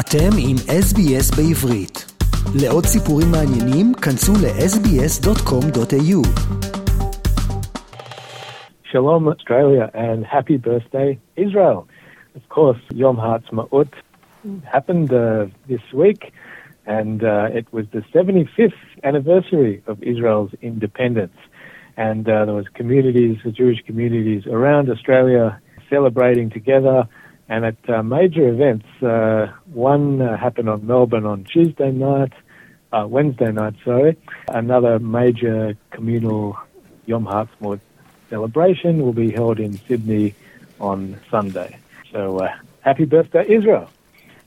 אתם עם SBS בעברית. לעוד סיפורים מעניינים, כנסו ל-sbs.com.au. Shalom Australia and happy birthday Israel. Of course, Yom Ha'atzmaut happened uh, this week and uh, it was the 75th anniversary of Israel's independence. And uh, there was communities, the Jewish communities around Australia celebrating together and at uh, major events. Uh, one uh, happened on Melbourne on Tuesday night, uh, Wednesday night, sorry. Another major communal Yom Ha'atzmaut celebration will be held in Sydney on Sunday. So uh, happy birthday, Israel.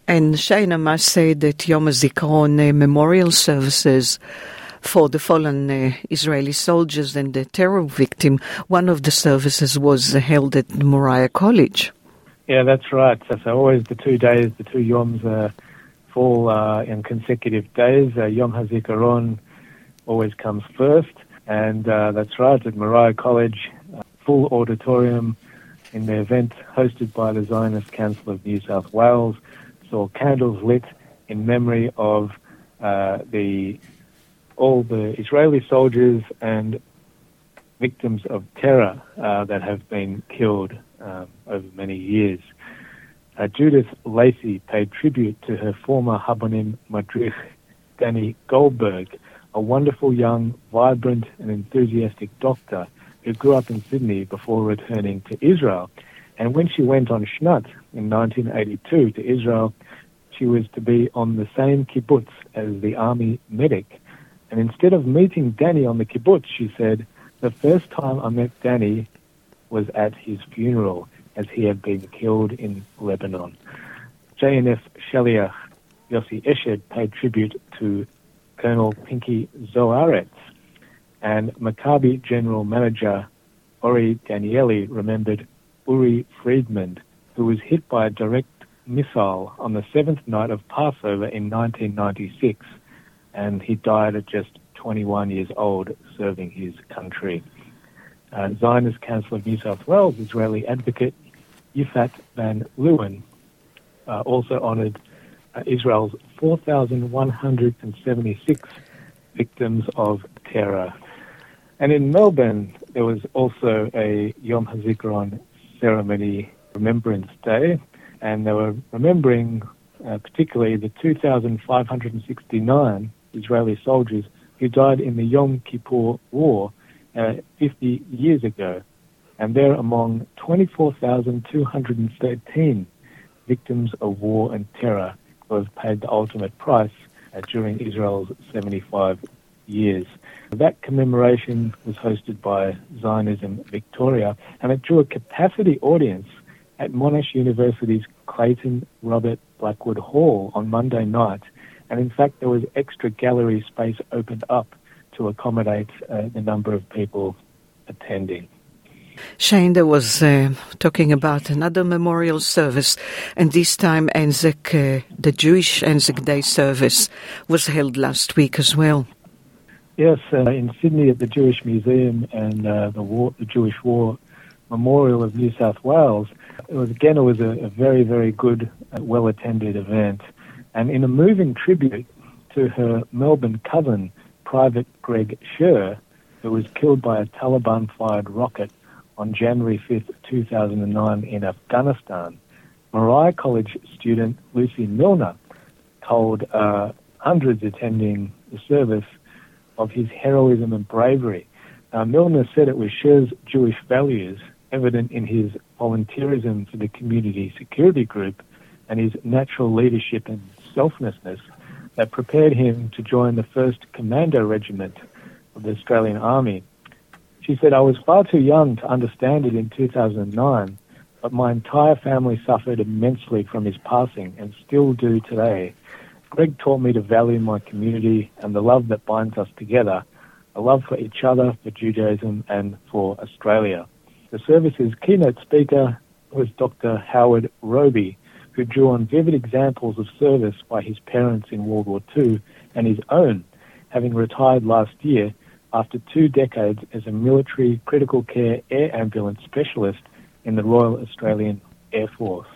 And Shane, I must say that Yom HaZikaron uh, memorial services for the fallen uh, Israeli soldiers and the terror victim, one of the services was held at Moriah College. Yeah, that's right. So, so always the two days, the two Yoms uh, fall uh, in consecutive days. Uh, Yom HaZikaron always comes first. And uh, that's right, at Moriah College, uh, full auditorium in the event hosted by the Zionist Council of New South Wales saw candles lit in memory of uh, the all the Israeli soldiers and victims of terror uh, that have been killed um, over many years. Uh, Judith Lacey paid tribute to her former Habonim Madrich, Danny Goldberg, a wonderful young, vibrant and enthusiastic doctor who grew up in Sydney before returning to Israel. And when she went on Shnat in 1982 to Israel, she was to be on the same kibbutz as the army medic. And instead of meeting Danny on the kibbutz, she said, the first time I met Danny was at his funeral as he had been killed in Lebanon. JNF Shaliach Yossi Eshed paid tribute to Colonel Pinky Zoaretz, and Maccabi General Manager Ori Danieli remembered Uri Friedman, who was hit by a direct missile on the seventh night of Passover in 1996, and he died at just 21 years old serving his country. Uh, Zionist Council of New South Wales Israeli advocate Yifat Van Leeuwen uh, also honoured uh, Israel's 4,176 victims of terror. And in Melbourne, there was also a Yom HaZikaron ceremony Remembrance Day, and they were remembering uh, particularly the 2,569 Israeli soldiers who died in the Yom Kippur War uh, 50 years ago. And they're among 24,213 victims of war and terror who have paid the ultimate price uh, during Israel's 75 years. That commemoration was hosted by Zionism Victoria, and it drew a capacity audience at Monash University's Clayton Robert Blackwood Hall on Monday night. And in fact, there was extra gallery space opened up to accommodate uh, the number of people attending. Shane, there was uh, talking about another memorial service, and this time Anzac, uh, the Jewish Anzac Day service, was held last week as well. Yes, uh, in Sydney at the Jewish Museum and uh, the, war, the Jewish War Memorial of New South Wales. It was again, it was a, a very, very good, uh, well attended event, and in a moving tribute to her Melbourne cousin, Private Greg Sher, who was killed by a Taliban-fired rocket on January 5th, 2009 in Afghanistan. Moriah College student Lucy Milner told uh, hundreds attending the service of his heroism and bravery. Uh, Milner said it was Sher's Jewish values, evident in his volunteerism for the community security group and his natural leadership and selflessness, that prepared him to join the 1st Commando Regiment of the Australian Army. She said, I was far too young to understand it in 2009, but my entire family suffered immensely from his passing and still do today. Greg taught me to value my community and the love that binds us together, a love for each other, for Judaism, and for Australia. The service's keynote speaker was Dr. Howard Roby, who drew on vivid examples of service by his parents in World War II and his own, having retired last year after two decades as a military critical care air ambulance specialist in the Royal Australian Air Force.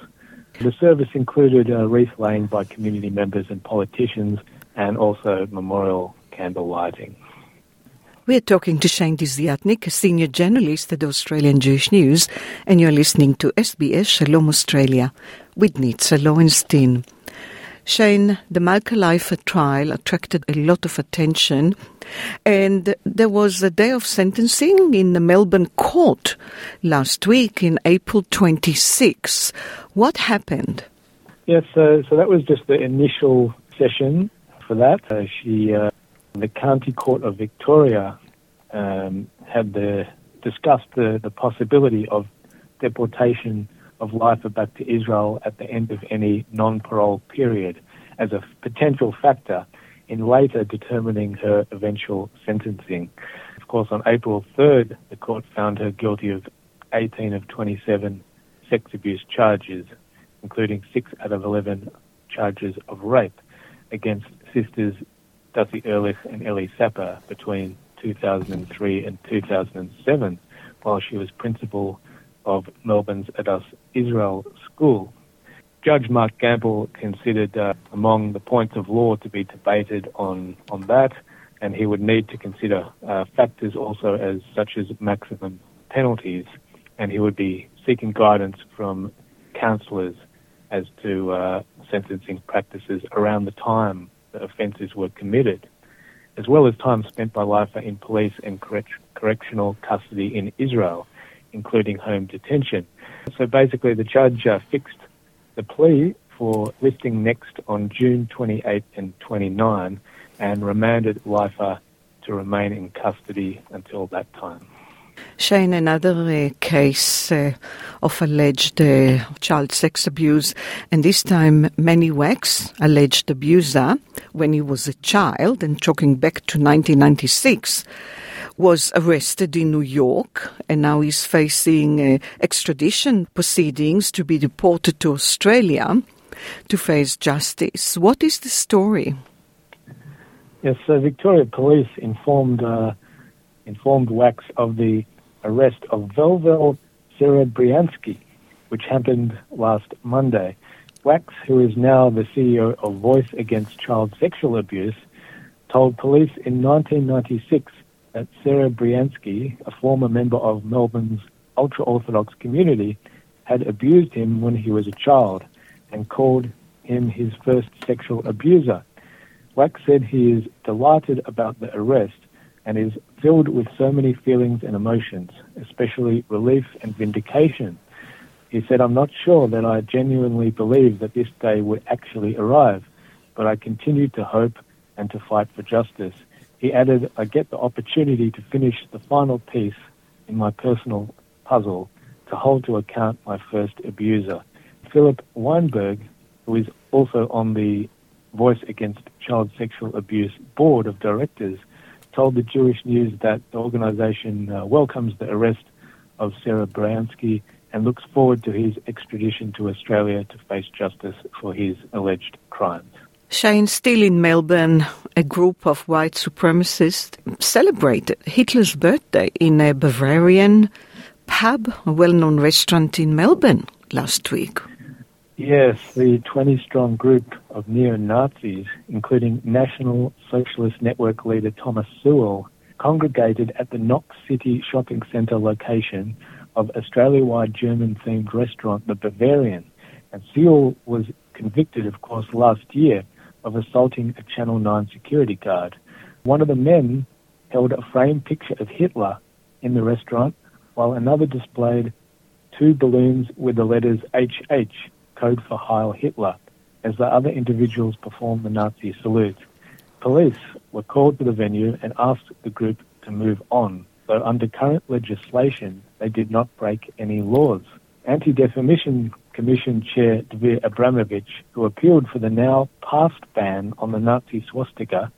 The service included a wreath laying by community members and politicians and also memorial candle lighting. We're talking to Shane Desiatnik, a senior journalist at Australian Jewish News, and you're listening to SBS Shalom Australia with Nitza Lowenstein. Shane, the Malka Leifer trial attracted a lot of attention, and there was a day of sentencing in the Melbourne court last week in April 26. What happened? Yes, so, so that was just the initial session for that. Uh, she, uh, the County Court of Victoria, um, had the, discussed the, the possibility of deportation of Leifer back to Israel at the end of any non-parole period as a potential factor in later determining her eventual sentencing. Of course, on April 3rd, the court found her guilty of 18 of 27 sex abuse charges, including 6 out of 11 charges of rape against sisters Dassi Erlich and Elly Sapper between 2003 and 2007, while she was principal of Melbourne's Adass Israel School. Judge Mark Gamble considered uh, among the points of law to be debated on, on that, and he would need to consider uh, factors also as such as maximum penalties, and he would be seeking guidance from counsellors as to uh, sentencing practices around the time offences were committed, as well as time spent by Leifer in police and correct- correctional custody in Israel, including home detention. So basically, the judge uh, fixed the plea for listing next on June 28 and 29 and remanded Leifer to remain in custody until that time. Shane, another uh, case uh, of alleged uh, child sex abuse, and this time Manny Waks, alleged abuser, when he was a child, and talking back to 1996, was arrested in New York, and now he's facing uh, extradition proceedings to be deported to Australia to face justice. What is the story? Yes, so Victoria Police informed uh, informed Waks of the arrest of Velvel Serebriansky, which happened last Monday. Waks, who is now the CEO of Voice Against Child Sexual Abuse, told police in 1996 that Serebriansky, a former member of Melbourne's ultra-Orthodox community, had abused him when he was a child and called him his first sexual abuser. Waks said he is delighted about the arrest and is filled with so many feelings and emotions, especially relief and vindication. He said, I'm not sure that I genuinely believe that this day would actually arrive, but I continue to hope and to fight for justice. He added, I get the opportunity to finish the final piece in my personal puzzle to hold to account my first abuser. Philip Weinberg, who is also on the Voice Against Child Sexual Abuse Board of Directors, told the Jewish News that the organization uh, welcomes the arrest of Serebriansky and looks forward to his extradition to Australia to face justice for his alleged crimes. Shane, still in Melbourne, a group of white supremacists celebrated Hitler's birthday in a Bavarian pub, a well known restaurant in Melbourne last week. Yes, the 20 strong group of neo Nazis, including National Socialist Network leader Thomas Sewell, congregated at the Knox City shopping centre location of Australia wide German themed restaurant The Bavarian. And Sewell was convicted, of course, last year of assaulting a Channel 9 security guard. One of the men held a framed picture of Hitler in the restaurant, while another displayed two balloons with the letters HH code for Heil Hitler, as the other individuals performed the Nazi salute. Police were called to the venue and asked the group to move on, though under current legislation they did not break any laws. Anti-Defamation Commission Chair Dvir Abramovich, who appealed for the now passed ban on the Nazi swastika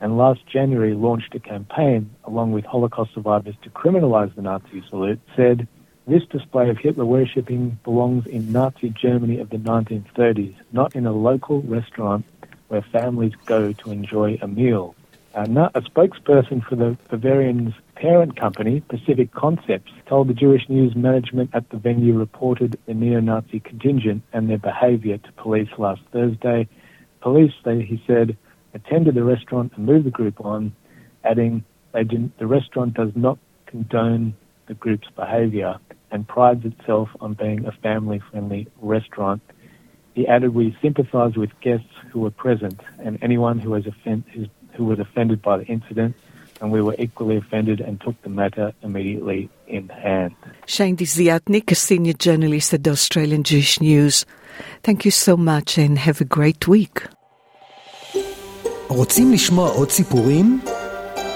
and last January launched a campaign along with Holocaust survivors to criminalize the Nazi salute, said this display of Hitler worshipping belongs in Nazi Germany of the 1930s, not in a local restaurant where families go to enjoy a meal. Uh, a spokesperson for the Bavarian's parent company, Pacific Concepts, told the Jewish News management at the venue reported the neo-Nazi contingent and their behaviour to police last Thursday. Police, they, he said, attended the restaurant and moved the group on, adding the restaurant does not condone the group's behavior and prides itself on being a family friendly restaurant. He added, We sympathise with guests who were present and anyone who was, offend- who was offended by the incident and we were equally offended and took the matter immediately in hand. Shane Desiatnik, a senior journalist at the Australian Jewish News. Thank you so much and have a great week. רוצים לשמוע עוד סיפורים?